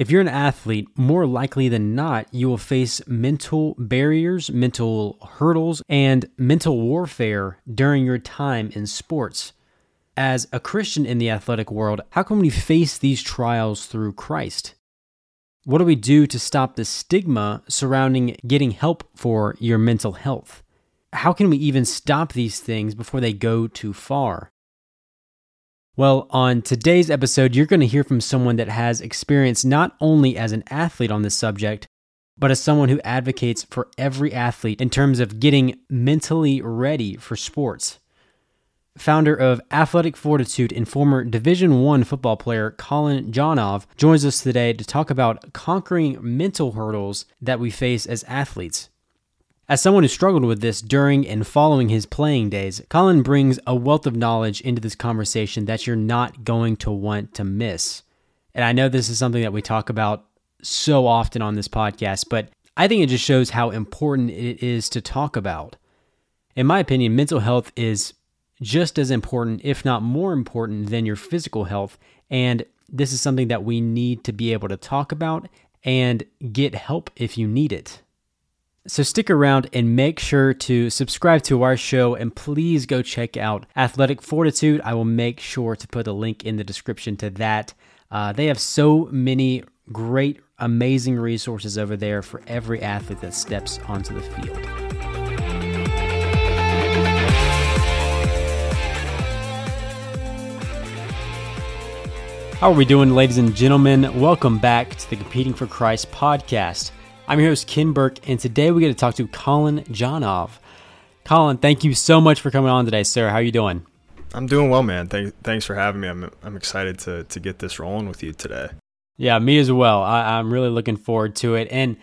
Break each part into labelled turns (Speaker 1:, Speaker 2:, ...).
Speaker 1: If you're an athlete, more likely than not, you will face mental barriers, mental hurdles, and mental warfare during your time in sports. As a Christian in the athletic world, how can we face these trials through Christ? What do we do to stop the stigma surrounding getting help for your mental health? How can we even stop these things before they go too far? Well, on today's episode, you're going to hear from someone that has experience not only as an athlete on this subject, but as someone who advocates for every athlete in terms of getting mentally ready for sports. Founder of Athletic Fortitude and former Division 1 football player Colin Jonov joins us today to talk about conquering mental hurdles that we face as athletes. As someone who struggled with this during and following his playing days, Colin brings a wealth of knowledge into this conversation that you're not going to want to miss. And I know this is something that we talk about so often on this podcast, but I think it just shows how important it is to talk about. In my opinion, mental health is just as important, if not more important, than your physical health. And this is something that we need to be able to talk about and get help if you need it. So stick around and make sure to subscribe to our show and please go check out Athletic Fortitude. I will make sure to put a link in the description to that. Uh, they have so many great, amazing resources over there for every athlete that steps onto the field. How are we doing, ladies and gentlemen? Welcome back to the Competing for Christ podcast. I'm your host, Ken Burke, and today we get to talk to Colin Jonov. Colin, thank you so much for coming on today, sir. How are you doing?
Speaker 2: I'm doing well, man. Th- thanks for having me. I'm, I'm excited to, to get this rolling with you today.
Speaker 1: Yeah, me as well. I, I'm really looking forward to it. And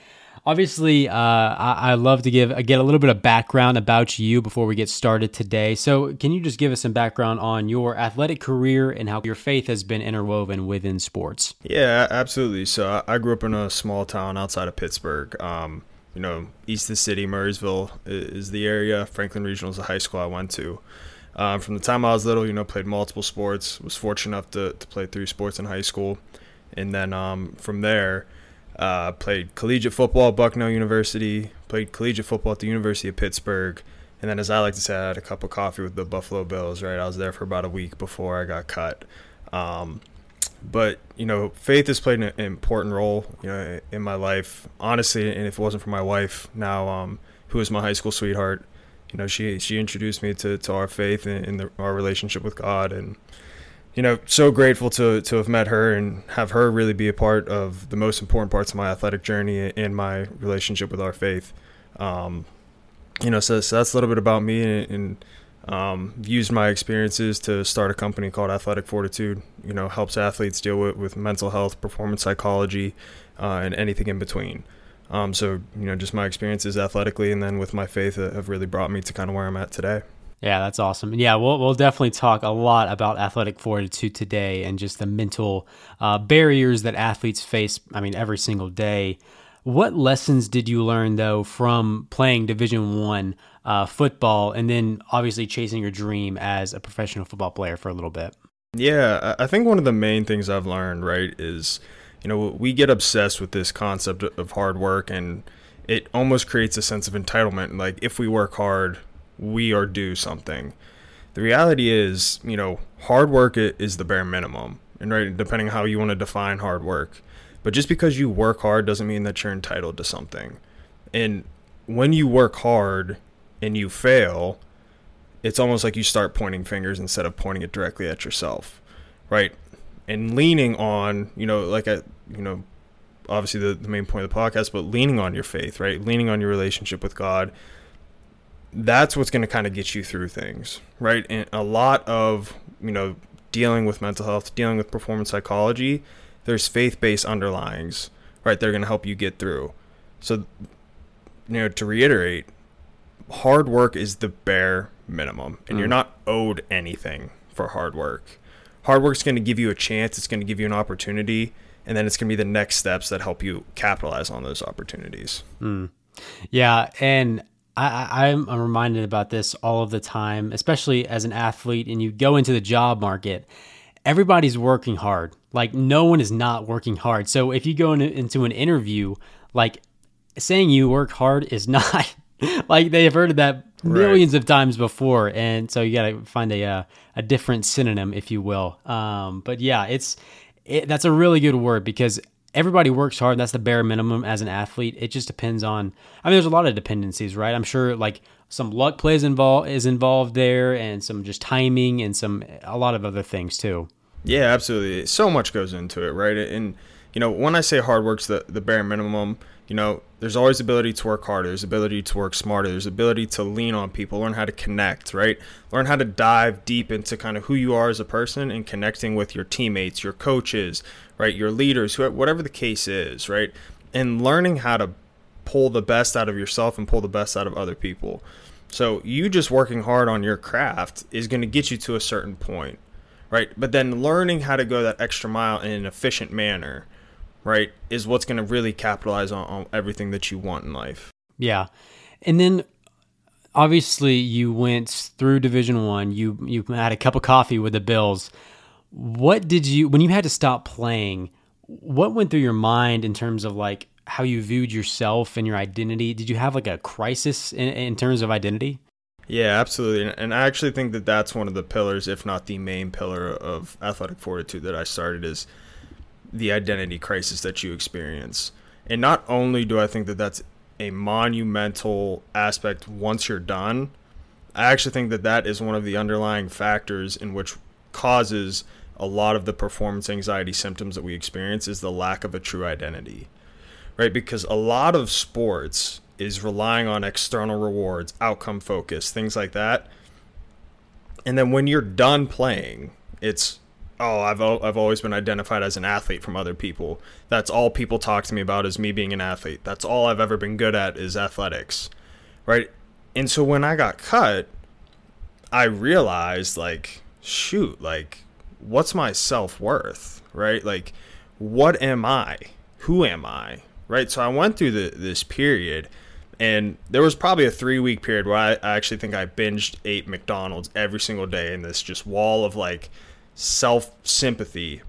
Speaker 1: Obviously, uh, I, I, love to give get a little bit of background about you before we get started today. So, can you just give us some background on your athletic career and how your faith has been interwoven within sports?
Speaker 2: Yeah, absolutely. So, I grew up in a small town outside of Pittsburgh. Um, you know, east of the city, Murrysville is the area. Franklin Regional is the high school I went to. Um, from the time I was little, you know, played multiple sports. Was fortunate enough to, to play three sports in high school, and then um, from there uh, played collegiate football at Bucknell University, played collegiate football at the University of Pittsburgh, and then, as I like to say, I had a cup of coffee with the Buffalo Bills. Right, I was there for about a week before I got cut. Um, but you know, faith has played an important role, you know, in my life. Honestly, and if it wasn't for my wife, now um, who was my high school sweetheart, you know, she she introduced me to, to our faith and, in the, our relationship with God, and you know, so grateful to to have met her and have her really be a part of the most important parts of my athletic journey and my relationship with our faith. Um, you know, so, so, that's a little bit about me and, and um, used my experiences to start a company called Athletic Fortitude. You know, helps athletes deal with, with mental health, performance psychology, uh, and anything in between. Um, so, you know, just my experiences athletically and then with my faith have really brought me to kind of where I'm at today.
Speaker 1: Yeah, that's awesome. Yeah, we'll we'll definitely talk a lot about athletic fortitude today and just the mental uh, barriers that athletes face. I mean, every single day. What lessons did you learn though from playing Division One uh, football and then obviously chasing your dream as a professional football player for a little bit?
Speaker 2: Yeah, I think one of the main things I've learned right is, you know, we get obsessed with this concept of hard work and it almost creates a sense of entitlement. Like if we work hard, we are due something. The reality is, you know, hard work is the bare minimum, and right, depending how you want to define hard work. But just because you work hard doesn't mean that you're entitled to something. And when you work hard and you fail, it's almost like you start pointing fingers instead of pointing it directly at yourself, right? And leaning on, you know, like I, you know, obviously the, the main point of the podcast, but leaning on your faith, right? Leaning on your relationship with God, that's what's going to kind of get you through things, right? And a lot of, you know, dealing with mental health, dealing with performance psychology, there's faith based underlyings, right? They're going to help you get through. So, you know, to reiterate, hard work is the bare minimum, and mm. you're not owed anything for hard work. Hard work is going to give you a chance, it's going to give you an opportunity, and then it's going to be the next steps that help you capitalize on those opportunities.
Speaker 1: Mm. Yeah. And I, I'm, I'm reminded about this all of the time, especially as an athlete, and you go into the job market, everybody's working hard. Like no one is not working hard. So if you go in, into an interview, like saying you work hard is not like they have heard of that millions right. of times before, and so you got to find a uh, a different synonym, if you will. Um, but yeah, it's it, that's a really good word because everybody works hard. That's the bare minimum as an athlete. It just depends on. I mean, there's a lot of dependencies, right? I'm sure like some luck plays involved is involved there, and some just timing and some a lot of other things too.
Speaker 2: Yeah, absolutely. So much goes into it, right? And you know, when I say hard work's the the bare minimum, you know, there's always ability to work harder, there's ability to work smarter, there's ability to lean on people, learn how to connect, right? Learn how to dive deep into kind of who you are as a person and connecting with your teammates, your coaches, right? Your leaders, whatever the case is, right? And learning how to pull the best out of yourself and pull the best out of other people. So you just working hard on your craft is going to get you to a certain point, right? But then learning how to go that extra mile in an efficient manner, right, is what's going to really capitalize on, on everything that you want in life.
Speaker 1: Yeah, and then obviously you went through Division One. You you had a cup of coffee with the Bills. What did you when you had to stop playing? What went through your mind in terms of like how you viewed yourself and your identity? Did you have like a crisis in, in terms of identity?
Speaker 2: Yeah, absolutely. And I actually think that that's one of the pillars, if not the main pillar of athletic fortitude that I started is the identity crisis that you experience. And not only do I think that that's a monumental aspect once you're done, I actually think that that is one of the underlying factors in which causes a lot of the performance anxiety symptoms that we experience is the lack of a true identity right? Because a lot of sports is relying on external rewards, outcome focus, things like that. And then when you're done playing, it's oh, I've I've always been identified as an athlete from other people. That's all people talk to me about is me being an athlete. That's all I've ever been good at is athletics. Right? And so when I got cut, I realized like shoot, like what's my self-worth, right? Like what am I? Who am I? right? So I went through the, this period, and there was probably a three week period where I, I actually think I binged ate McDonald's every single day in this just wall of like self sympathy.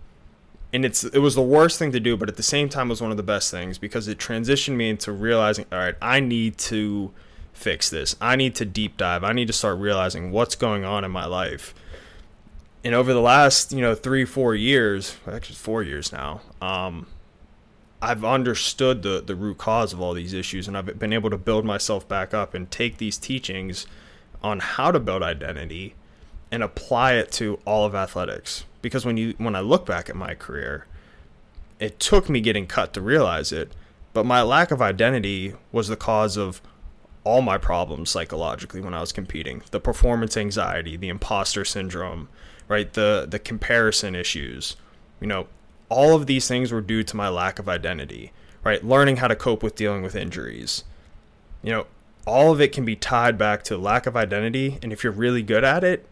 Speaker 2: And it's it was the worst thing to do, but at the same time, it was one of the best things because it transitioned me into realizing, all right, I need to fix this. I need to deep dive. I need to start realizing what's going on in my life. And over the last, you know, three, four years, actually four years now, um, I've understood the the root cause of all these issues, and I've been able to build myself back up and take these teachings on how to build identity and apply it to all of athletics. Because when you when I look back at my career, it took me getting cut to realize it, but my lack of identity was the cause of all my problems psychologically when I was competing. The performance anxiety, the imposter syndrome, right? The the comparison issues. You know, all of these things were due to my lack of identity, right? Learning how to cope with dealing with injuries. You know, all of it can be tied back to lack of identity. And if you're really good at it,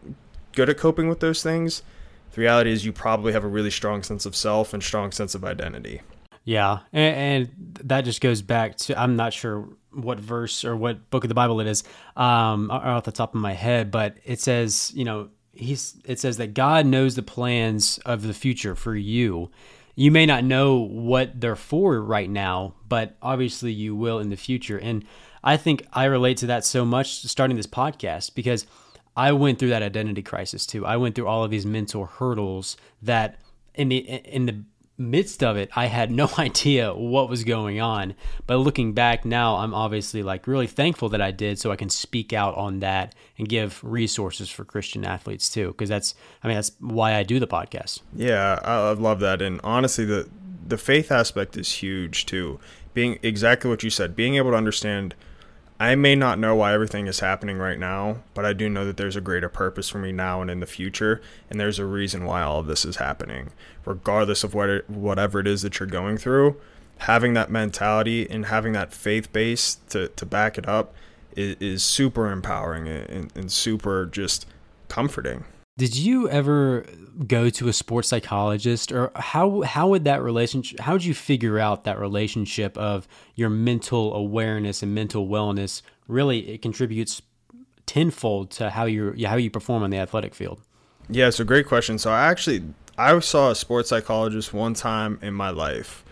Speaker 2: good at coping with those things, the reality is you probably have a really strong sense of self and strong sense of identity.
Speaker 1: Yeah. And, and that just goes back to, I'm not sure what verse or what book of the Bible it is um, off the top of my head, but it says, you know, he's it says that God knows the plans of the future for you. You may not know what they're for right now, but obviously you will in the future. And I think I relate to that so much starting this podcast because I went through that identity crisis too. I went through all of these mental hurdles that in the in the midst of it, I had no idea what was going on. But looking back now, I'm obviously like really thankful that I did so I can speak out on that and give resources for Christian athletes too. Because that's, I mean, that's why I do the podcast.
Speaker 2: Yeah, I love that. And honestly, the, the faith aspect is huge too. Being exactly what you said, being able to understand I may not know why everything is happening right now, but I do know that there's a greater purpose for me now and in the future, and there's a reason why all of this is happening. Regardless of what it, whatever it is that you're going through, having that mentality and having that faith base to, to back it up is, is super empowering and, and super just comforting.
Speaker 1: Did you ever go to a sports psychologist or how how would that relationship how would you figure out that relationship of your mental awareness and mental wellness really it contributes tenfold to how you how you perform on the athletic field?
Speaker 2: Yeah, it's a great question. So I actually I saw a sports psychologist one time in my life.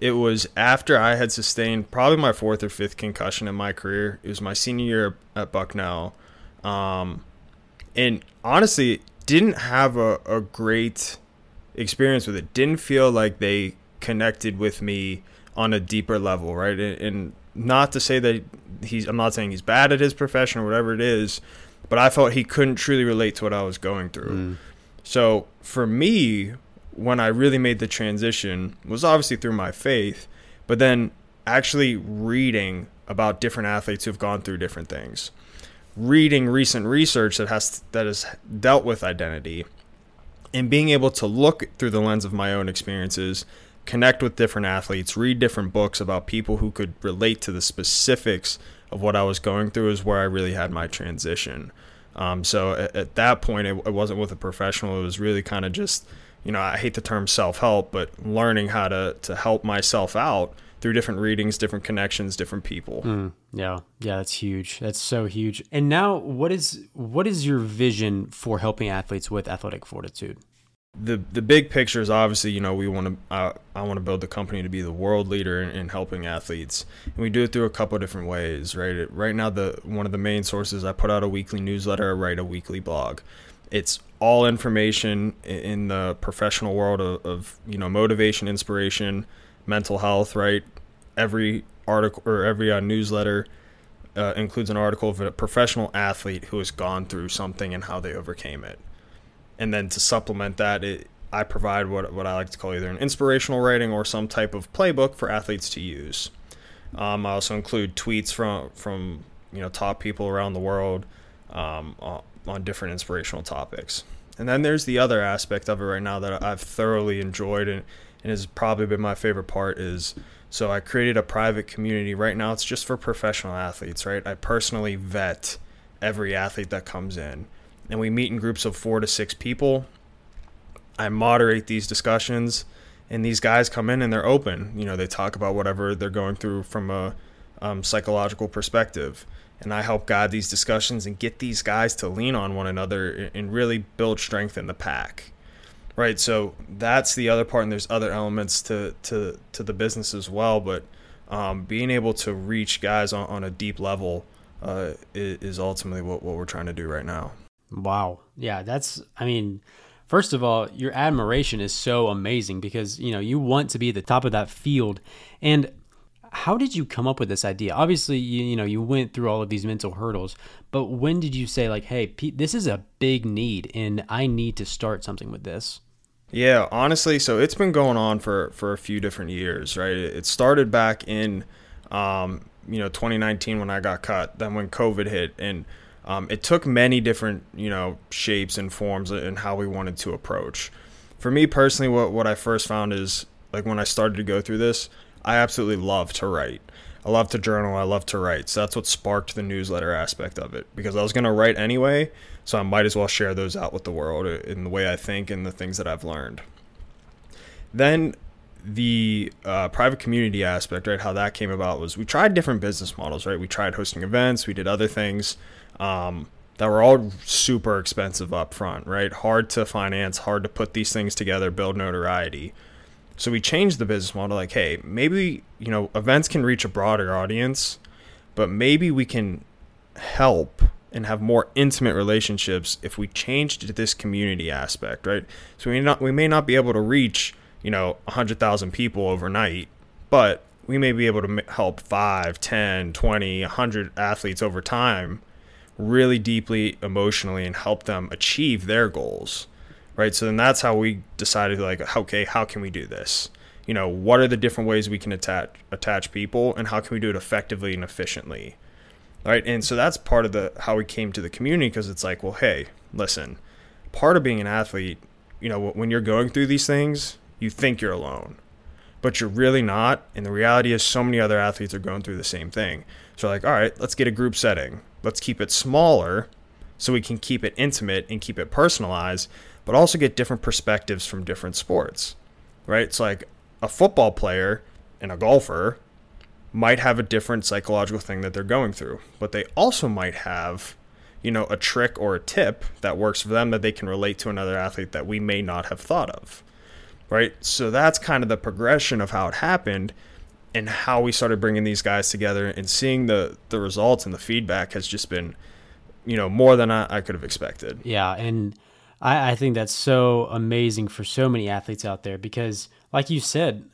Speaker 2: It was after I had sustained probably my fourth or fifth concussion in my career. It was my senior year at Bucknell. Um, and honestly, didn't have a, a great experience with it. Didn't feel like they connected with me on a deeper level, right? And, and not to say that he's, I'm not saying he's bad at his profession or whatever it is, but I felt he couldn't truly relate to what I was going through. Mm. So for me, when I really made the transition was obviously through my faith, but then actually reading about different athletes who've gone through different things, reading recent research that has that has dealt with identity, and being able to look through the lens of my own experiences, connect with different athletes, read different books about people who could relate to the specifics of what I was going through is where I really had my transition. Um, so at, at, that point, it, it wasn't with a professional. It was really kind of just, you know, I hate the term self help, but learning how to to help myself out through different readings, different connections, different people.
Speaker 1: Mm, yeah, yeah, that's huge. That's so huge. And now, what is what is your vision for helping athletes with athletic fortitude?
Speaker 2: the the big picture is obviously you know we want to uh, I want to build the company to be the world leader in, in, helping athletes and we do it through a couple different ways right it, right now the one of the main sources I put out a weekly newsletter I write a weekly blog it's all information in the professional world of, of you know motivation inspiration mental health right every article or every uh, newsletter uh, includes an article of a professional athlete who has gone through something and how they overcame it and then to supplement that, it, I provide what what I like to call either an inspirational writing or some type of playbook for athletes to use. Um, I also include tweets from from you know top people around the world um, on different inspirational topics. And then there's the other aspect of it right now that I've thoroughly enjoyed and, and has probably been my favorite part is so I created a private community. Right now it's just for professional athletes, right? I personally vet every athlete that comes in and we meet in groups of four to six people. I moderate these discussions, and these guys come in and they're open. You know, they talk about whatever they're going through from a um, psychological perspective. And I help guide these discussions and get these guys to lean on one another and really build strength in the pack. Right. So that's the other part. And there's other elements to, to, to the business as well. But um, being able to reach guys on, on a deep level uh, is, ultimately what, what we're trying to do right now.
Speaker 1: Wow. Yeah, that's I mean, first of all, your admiration is so amazing because, you know, you want to be at the top of that field. And how did you come up with this idea? Obviously, you, you know, you went through all of these mental hurdles, but when did you say like, "Hey, Pete, this is a big need and I need to start something with this?"
Speaker 2: Yeah, honestly, so it's been going on for for a few different years, right? It started back in um, you know, 2019 when I got cut, then when COVID hit and um, it took many different, you know, shapes and forms and how we wanted to approach. For me personally, what what I first found is like when I started to go through this, I absolutely love to write. I love to journal. I love to write. So that's what sparked the newsletter aspect of it because I was going to write anyway. So I might as well share those out with the world in the way I think and the things that I've learned. Then the uh, private community aspect, right? How that came about was we tried different business models, right? We tried hosting events, we did other things um, that were all super expensive up front, right? Hard to finance, hard to put these things together, build notoriety. So we changed the business model like, hey, maybe, you know, events can reach a broader audience, but maybe we can help and have more intimate relationships if we changed this community aspect, right? So we not we may not be able to reach, you know, 100,000 people overnight, but we may be able to help 5, 10, 20, 100 athletes over time really deeply emotionally and help them achieve their goals right? So then that's how we decided like okay how can we do this? You know what are the different ways we can attach attach people and how can we do it effectively and efficiently right? And so that's part of the how we came to the community because it's like well hey listen part of being an athlete you know when you're going through these things you think you're alone but you're really not and the reality is so many other athletes are going through the same thing. So like all right let's get a group setting. Let's keep it smaller so we can keep it intimate and keep it personalized, but also get different perspectives from different sports, right? It's like a football player and a golfer might have a different psychological thing that they're going through, but they also might have, you know, a trick or a tip that works for them that they can relate to another athlete that we may not have thought of. Right? So that's kind of the progression of how it happened and how we started bringing these guys together and seeing the the results and the feedback has just been you know more than I, I could have expected.
Speaker 1: Yeah, and I, I think that's so amazing for so many athletes out there because, like you said,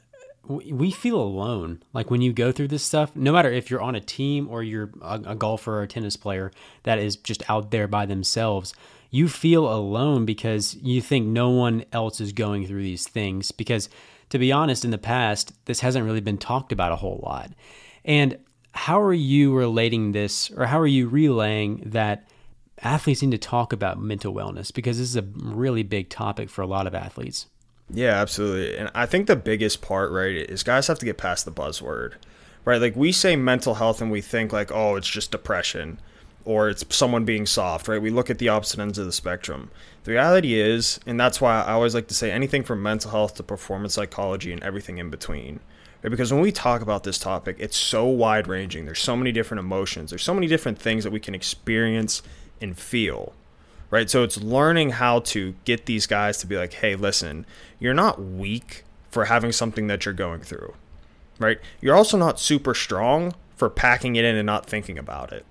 Speaker 1: we feel alone. Like when you go through this stuff, no matter if you're on a team or you're a, a, golfer or a tennis player that is just out there by themselves, you feel alone because you think no one else is going through these things. Because to be honest, in the past, this hasn't really been talked about a whole lot. And how are you relating this, or how are you relaying that athletes need to talk about mental wellness? Because this is a really big topic for a lot of athletes.
Speaker 2: Yeah, absolutely. And I think the biggest part, right, is guys have to get past the buzzword, right? Like we say mental health and we think like, oh, it's just depression or it's someone being soft, right? We look at the opposite ends of the spectrum. The reality is, and that's why I always like to say anything from mental health to performance psychology and everything in between. Right? Because when we talk about this topic, it's so wide ranging. There's so many different emotions. There's so many different things that we can experience and feel. Right? So it's learning how to get these guys to be like, "Hey, listen, you're not weak for having something that you're going through." Right? You're also not super strong for packing it in and not thinking about it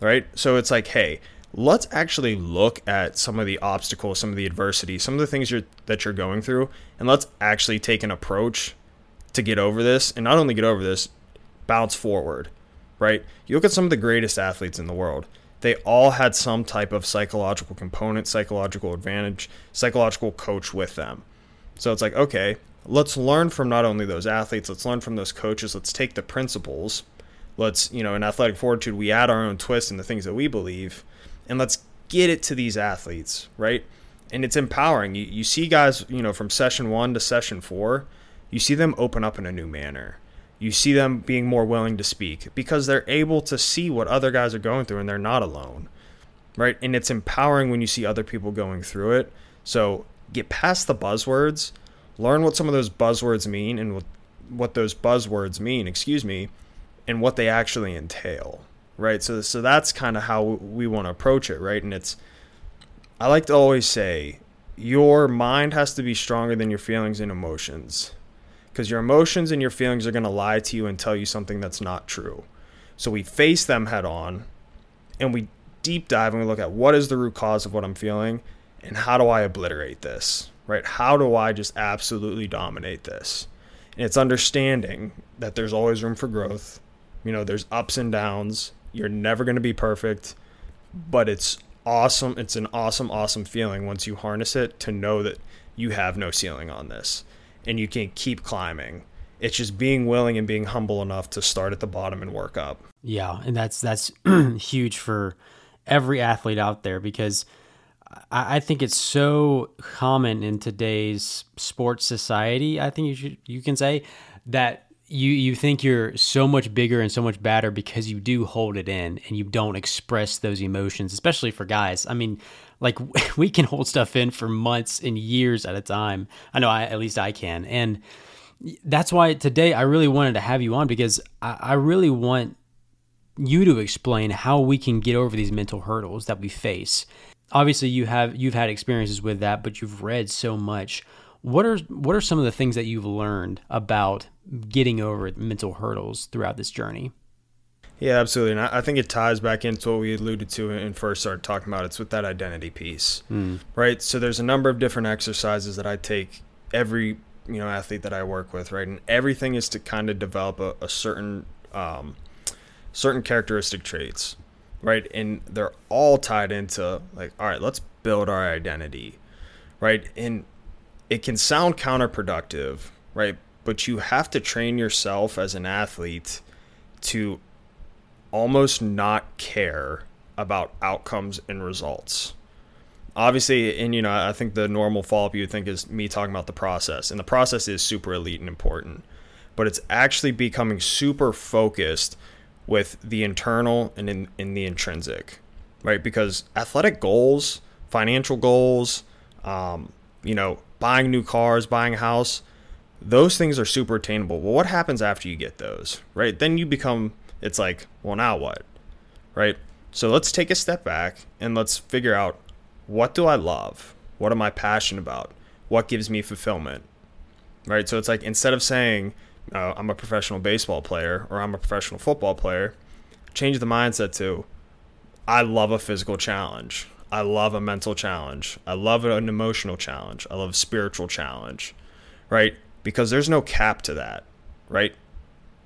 Speaker 2: right? So it's like, hey, let's actually look at some of the obstacles, some of the adversity, some of the things you're, that you're going through, and let's actually take an approach to get over this. And not only get over this, bounce forward, right? You look at some of the greatest athletes in the world. They all had some type of psychological component, psychological advantage, psychological coach with them. So it's like, okay, let's learn from not only those athletes, let's learn from those coaches, let's take the principles let's you know in athletic fortitude we add our own twist and the things that we believe and let's get it to these athletes right and it's empowering you, you see guys you know from session one to session four you see them open up in a new manner you see them being more willing to speak because they're able to see what other guys are going through and they're not alone right and it's empowering when you see other people going through it so get past the buzzwords learn what some of those buzzwords mean and what those buzzwords mean excuse me and what they actually entail, right? So so that's kind of how we want to approach it, right? And it's I like to always say your mind has to be stronger than your feelings and emotions because your emotions and your feelings are going to lie to you and tell you something that's not true. So we face them head on and we deep dive and we look at what is the root cause of what I'm feeling and how do I obliterate this, right? How do I just absolutely dominate this? And it's understanding that there's always room for growth you know, there's ups and downs. You're never going to be perfect, but it's awesome. It's an awesome, awesome feeling once you harness it to know that you have no ceiling on this and you can keep climbing. It's just being willing and being humble enough to start at the bottom and work up.
Speaker 1: Yeah, and that's that's huge for every athlete out there because I, I think it's so common in today's sports society. I think you should you can say that you you think you're so much bigger and so much better because you do hold it in and you don't express those emotions especially for guys i mean like we can hold stuff in for months and years at a time. I know I, at least i can. And that's why today i really wanted to have you on because I, I really want you to explain how we can get over these mental hurdles that we face. Obviously you have you've had experiences with that but you've read so much. What are what are some of the things that you've learned about getting over mental hurdles throughout this journey?
Speaker 2: Yeah, absolutely. And I think it ties back into what we alluded to and first started talking about. It's with that identity piece, mm. right? So there's a number of different exercises that I take every you know athlete that I work with, right? And everything is to kind of develop a, a certain um, certain characteristic traits, right? And they're all tied into like, all right, let's build our identity, right? And it can sound counterproductive, right? But you have to train yourself as an athlete to almost not care about outcomes and results. Obviously, and you know, I think the normal follow up you would think is me talking about the process, and the process is super elite and important, but it's actually becoming super focused with the internal and in, in the intrinsic, right? Because athletic goals, financial goals, um, you know, buying new cars, buying a house, those things are super attainable. Well, what happens after you get those, right? Then you become, it's like, well, now what, right? So let's take a step back and let's figure out what do I love? What am I passionate about? What gives me fulfillment? Right? So it's like instead of saying, uh, I'm a professional baseball player or I'm a professional football player, change the mindset to, I love a physical challenge. I love a mental challenge. I love an emotional challenge. I love a spiritual challenge, right? Because there's no cap to that, right?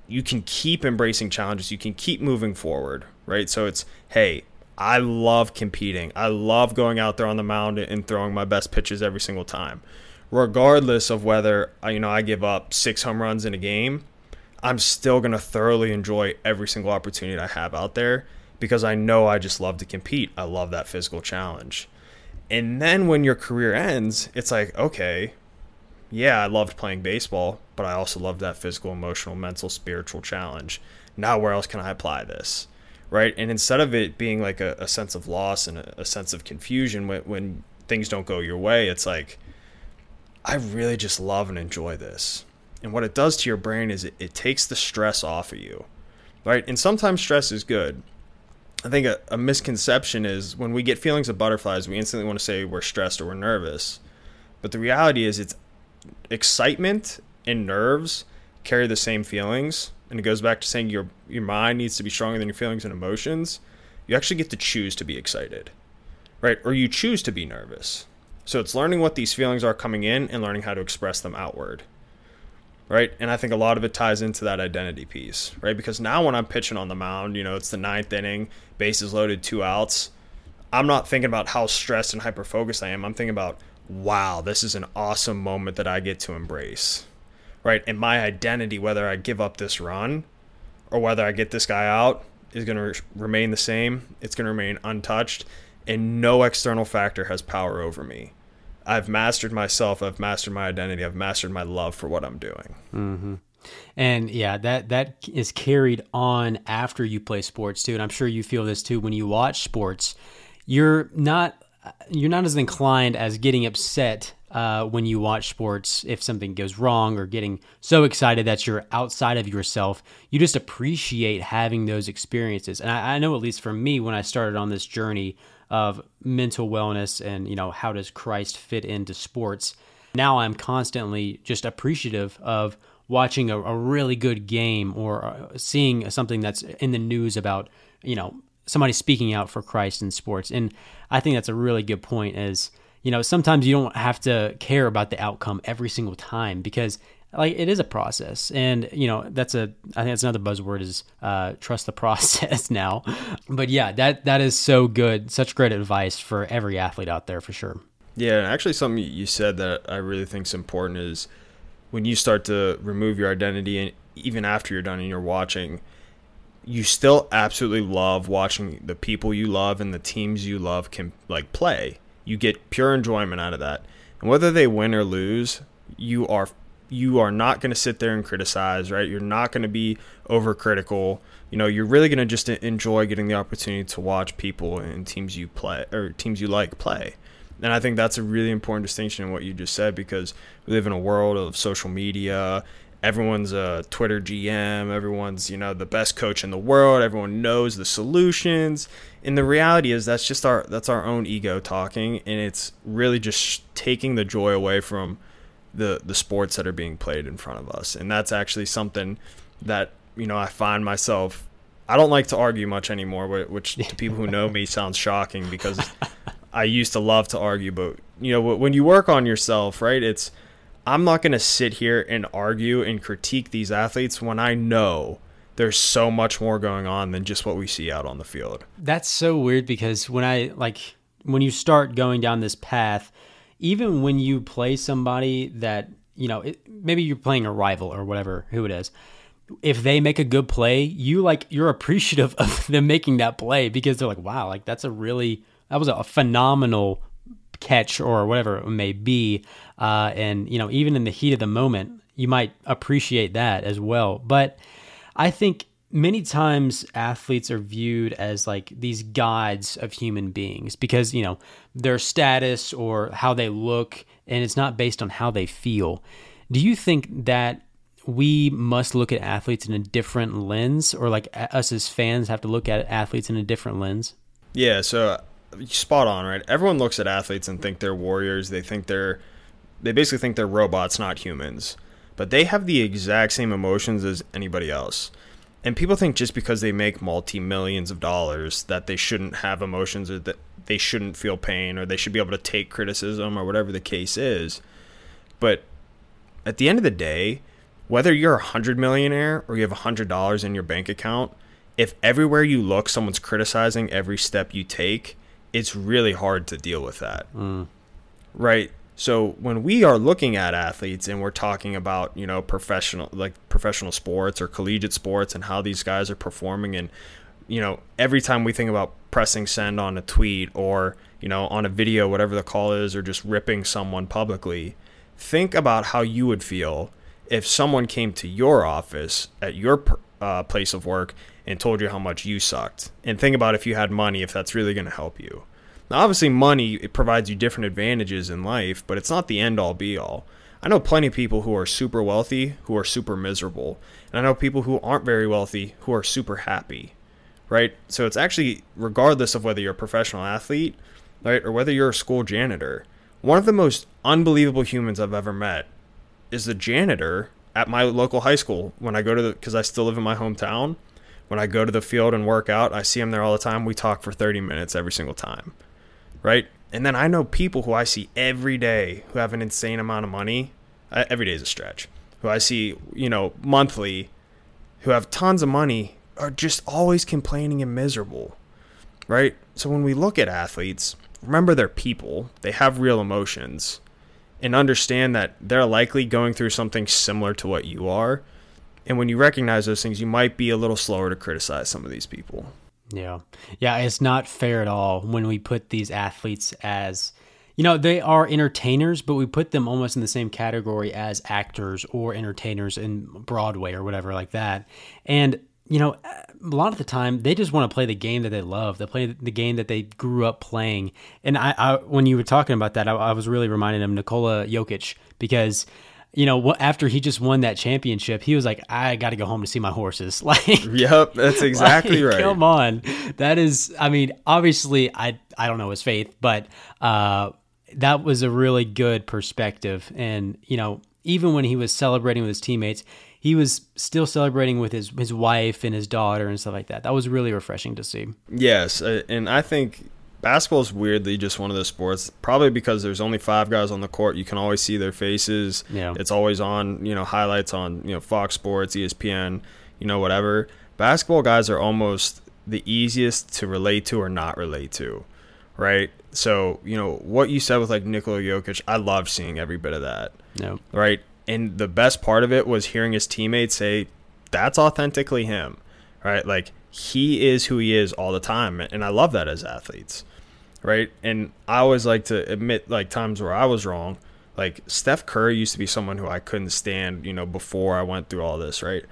Speaker 2: You can keep embracing challenges. You can keep moving forward, right? So it's, hey, I love competing. I love going out there on the mound and throwing my best pitches every single time. Regardless of whether, uh, you know, I give up six home runs in a game, I'm still going to thoroughly enjoy every single opportunity I have out there because I know I just love to compete. I love that physical challenge. And then when your career ends, it's like, okay, yeah, I loved playing baseball, but I also love that physical, emotional, mental, spiritual challenge. Now, where else can I apply this? Right. And instead of it being like a, a sense of loss and a, a sense of confusion when, when things don't go your way, it's like, I really just love and enjoy this. And what it does to your brain is it, it takes the stress off of you. Right. And sometimes stress is good. I think a, a, misconception is when we get feelings of butterflies, we instantly want to say we're stressed or we're nervous. But the reality is, it's excitement and nerves carry the same feelings. And it goes back to saying your your mind needs to be stronger than your feelings and emotions. You actually get to choose to be excited, right? Or you choose to be nervous. So it's learning what these feelings are coming in and learning how to express them outward right? And I think a lot of it ties into that identity piece, right? Because now when I'm pitching on the mound, you know, it's the ninth inning, bases loaded, two outs. I'm not thinking about how stressed and hyper focused I am. I'm thinking about, wow, this is an awesome moment that I get to embrace, right? And my identity, whether I give up this run or whether I get this guy out, is going to re- remain the same. It's going to remain untouched, and no external factor has power over me. I've mastered myself. I've mastered my identity. I've mastered my love for what I'm doing.
Speaker 1: Mm-hmm. And yeah, that that is carried on after you play sports too. And I'm sure you feel this too when you watch sports. You're not you're not as inclined as getting upset uh, when you watch sports if something goes wrong or getting so excited that you're outside of yourself. You just appreciate having those experiences. And I, I know, at least for me, when I started on this journey of mental wellness and you know how does Christ fit into sports. Now I'm constantly just appreciative of watching a, a really good game or uh, seeing something that's in the news about you know somebody speaking out for Christ in sports. And I think that's a really good point. Is you know sometimes you don't have to care about the outcome every single time because like it is a process. And you know that's a i think that's another buzzword is uh, trust the process now. But yeah that that is so good. Such great advice for every athlete out there for sure.
Speaker 2: Yeah actually something you said that i really think is important is when you start to remove your identity and even after you're done and you're watching you still absolutely love watching the people you love and the teams you love can like play you get pure enjoyment out of that and whether they win or lose you are you are not going to sit there and criticize, right? You're not going to be overcritical. You know, you're really going to just enjoy getting the opportunity to watch people and teams you play or teams you like play. And I think that's a really important distinction in what you just said because we live in a world of social media. Everyone's a Twitter GM. Everyone's, you know, the best coach in the world. Everyone knows the solutions. And the reality is that's just our that's our own ego talking and it's really just taking the joy away from the the sports that are being played in front of us. And that's actually something that you know I find myself I don't like to argue much anymore which to people who know me sounds shocking because I used to love to argue but you know when you work on yourself right it's I'm not going to sit here and argue and critique these athletes when I know there's so much more going on than just what we see out on the field.
Speaker 1: That's so weird because when I like when you start going down this path even when you play somebody that you know it, maybe you're playing a rival or whatever who it is if they make a good play you like you're appreciative of them making that play because they're like wow like that's a really that was a phenomenal catch or whatever it may be uh, and you know even in the heat of the moment you might appreciate that as well but i think many times athletes are viewed as like these gods of human beings because you know their status or how they look and it's not based on how they feel do you think that we must look at athletes in a different lens, or like us as fans have to look at athletes in a different lens?
Speaker 2: Yeah, so uh, spot on, right? Everyone looks at athletes and think they're warriors. They think they're, they basically think they're robots, not humans. But they have the exact same emotions as anybody else. And people think just because they make multi millions of dollars that they shouldn't have emotions or that they shouldn't feel pain or they should be able to take criticism or whatever the case is. But at the end of the day, whether you're a hundred millionaire or you have a hundred dollars in your bank account, if everywhere you look someone's criticizing every step you take, it's really hard to deal with that. Mm. Right? So when we are looking at athletes and we're talking about, you know, professional like professional sports or collegiate sports and how these guys are performing and you know, every time we think about pressing send on a tweet or, you know, on a video, whatever the call is, or just ripping someone publicly, think about how you would feel if someone came to your office at your uh, place of work and told you how much you sucked. And think about if you had money, if that's really going to help you. Now, obviously, money it provides you different advantages in life, but it's not the end all be all. I know plenty of people who are super wealthy who are super miserable, and I know people who aren't very wealthy who are super happy, right? So it's actually regardless of whether you're a professional athlete, right, or whether you're a school janitor. One of the most unbelievable humans I've ever met is the janitor at my local high school when I go to the because I still live in my hometown. When I go to the field and work out, I see him there all the time. We talk for 30 minutes every single time. Right? And then I know people who I see every day who have an insane amount of money. Every day is a stretch. Who I see, you know, monthly who have tons of money are just always complaining and miserable. Right? So when we look at athletes, remember they're people. They have real emotions and understand that they're likely going through something similar to what you are. And when you recognize those things, you might be a little slower to criticize some of these people.
Speaker 1: Yeah. Yeah, it's not fair at all when we put these athletes as you know, they are entertainers, but we put them almost in the same category as actors or entertainers in Broadway or whatever like that. And you know, a lot of the time they just want to play the game that they love. They play the game that they grew up playing. And I, I when you were talking about that, I, I was really reminded of Nikola Jokic because you know, after he just won that championship, he was like, "I got to go home to see my horses." Like,
Speaker 2: yep, that's exactly like, right.
Speaker 1: Come on, that is. I mean, obviously, I I don't know his faith, but uh, that was a really good perspective. And you know, even when he was celebrating with his teammates, he was still celebrating with his his wife and his daughter and stuff like that. That was really refreshing to see.
Speaker 2: Yes, uh, and I think basketball is weirdly just one of those sports. Probably because there's only five guys on the court, you can always see their faces.
Speaker 1: Yeah,
Speaker 2: it's always on. You know, highlights on you know Fox Sports, ESPN, you know whatever. Basketball guys are almost the easiest to relate to or not relate to, right? So you know what you said with like Nikola Jokic, I love seeing every bit of that.
Speaker 1: Yeah.
Speaker 2: Right and the best part of it was hearing his teammates say that's authentically him right like he is who he is all the time and i love that as athletes right and i always like to admit like times where i was wrong like steph curry used to be someone who i couldn't stand you know before i went through all this right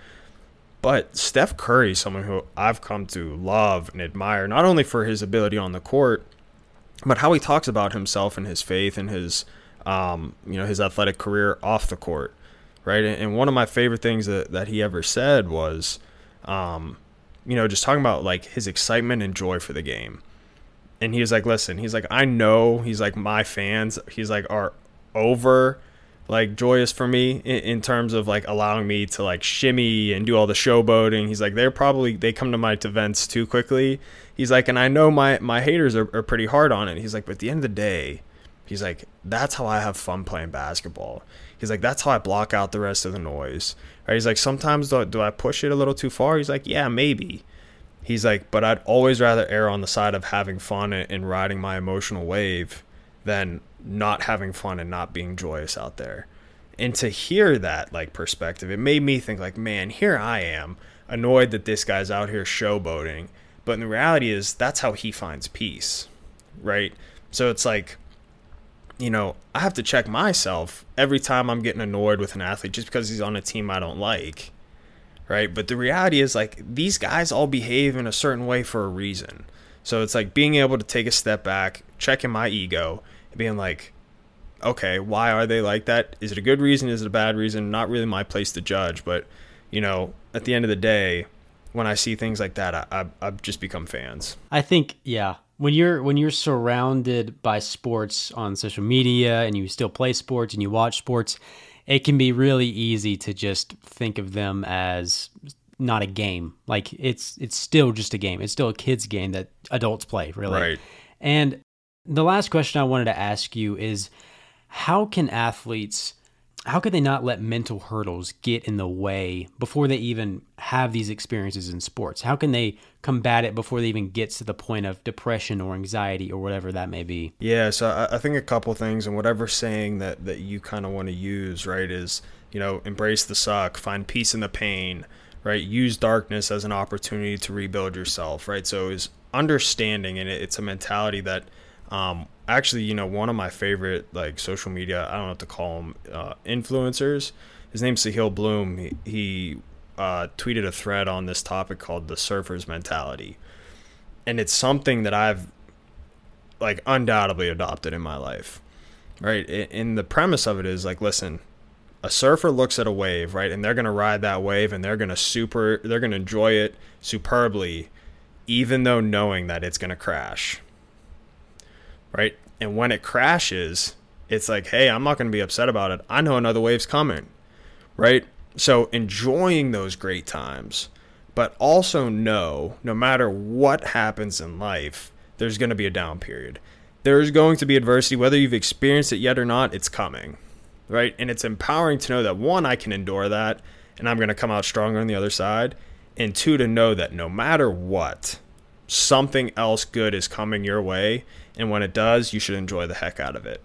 Speaker 2: but steph curry is someone who i've come to love and admire not only for his ability on the court but how he talks about himself and his faith and his um, you know, his athletic career off the court, right? And, one of my favorite things that, that he ever said was, um, you know, just talking about like his excitement and joy for the game. And he was like, listen, he's like, I know he's like, my fans, he's like, are over like joyous for me in, in, terms of like allowing me to like shimmy and do all the showboating. He's like, they're probably, they come to my events too quickly. He's like, and I know my, my haters are, are pretty hard on it. He's like, but at the end of the day, He's like, that's how I have fun playing basketball. He's like, that's how I block out the rest of the noise. Right? He's like, sometimes do, do I push it a little too far? He's like, yeah, maybe. He's like, but I'd always rather err on the side of having fun and riding my emotional wave than not having fun and not being joyous out there. And to hear that like perspective, it made me think like, man, here I am, annoyed that this guy's out here showboating. But the reality is that's how he finds peace. Right? So it's like you know, I have to check myself every time I'm getting annoyed with an athlete just because he's on a team I don't like. Right? But the reality is like these guys all behave in a certain way for a reason. So it's like being able to take a step back, checking my ego, and being like, okay, why are they like that? Is it a good reason? Is it a bad reason? Not really my place to judge, but you know, at the end of the day, when I see things like that, I, I, I've just become fans.
Speaker 1: I think, yeah, when you're when you're surrounded by sports on social media and you still play sports and you watch sports, it can be really easy to just think of them as not a game. Like it's it's still just a game. It's still a kids game that adults play, really.
Speaker 2: Right.
Speaker 1: And the last question I wanted to ask you is how can athletes how could they not let mental hurdles get in the way before they even have these experiences in sports? How can they combat it before they even get to the point of depression or anxiety or whatever that may be?
Speaker 2: Yeah, so I, think a couple things, and whatever saying that that you kind of want to use, right, is you know embrace the suck, find peace in the pain, right? Use darkness as an opportunity to rebuild yourself, right? So is understanding, and it, it's a mentality that um, actually, you know, one of my favorite like social media, I don't know what to call them, uh, influencers. His name's Sahil Bloom. He, he uh, tweeted a thread on this topic called the surfer's mentality, and it's something that I've like undoubtedly adopted in my life. Right, and the premise of it is like, listen, a surfer looks at a wave, right, and they're gonna ride that wave, and they're gonna super, they're gonna enjoy it superbly, even though knowing that it's gonna crash right? And when it crashes, it's like, hey, I'm not going to be upset about it. I know another wave's coming, right? So enjoying those great times, but also know no matter what happens in life, there's going to be a down period. There's going to be adversity, whether you've experienced it yet or not, it's coming, right? And it's empowering to know that one, I can endure that and I'm going to come out stronger on the other side. And two, to know that no matter what, something else good is coming your way and when it does, you should enjoy the heck out of it.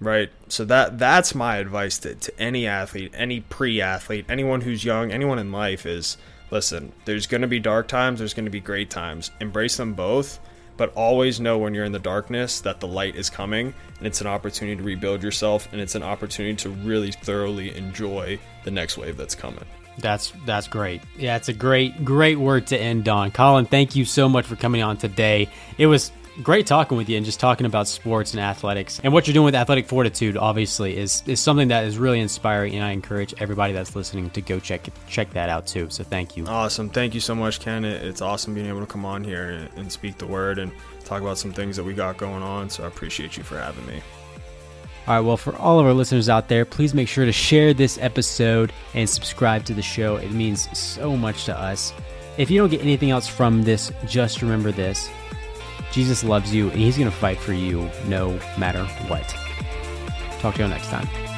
Speaker 2: Right? So that that's my advice to, to any athlete, any pre-athlete, anyone who's young, anyone in life is listen, there's going to be dark times, there's going to be great times. Embrace them both, but always know when you're in the darkness that the light is coming and it's an opportunity to rebuild yourself and it's an opportunity to really thoroughly enjoy the next wave that's coming.
Speaker 1: That's that's great. Yeah, it's a great great word to end on. Colin, thank you so much for coming on today. It was great talking with you and just talking about sports and athletics. And what you're doing with athletic fortitude obviously is is something that is really inspiring and I encourage everybody that's listening to go check check that out too. So thank you.
Speaker 2: Awesome. Thank you so much Ken. It's awesome being able to come on here and speak the word and talk about some things that we got going on. So I appreciate you for having me.
Speaker 1: All right, well, for all of our listeners out there, please make sure to share this episode and subscribe to the show. It means so much to us. If you don't get anything else from this, just remember this Jesus loves you and he's going to fight for you no matter what. Talk to you next time.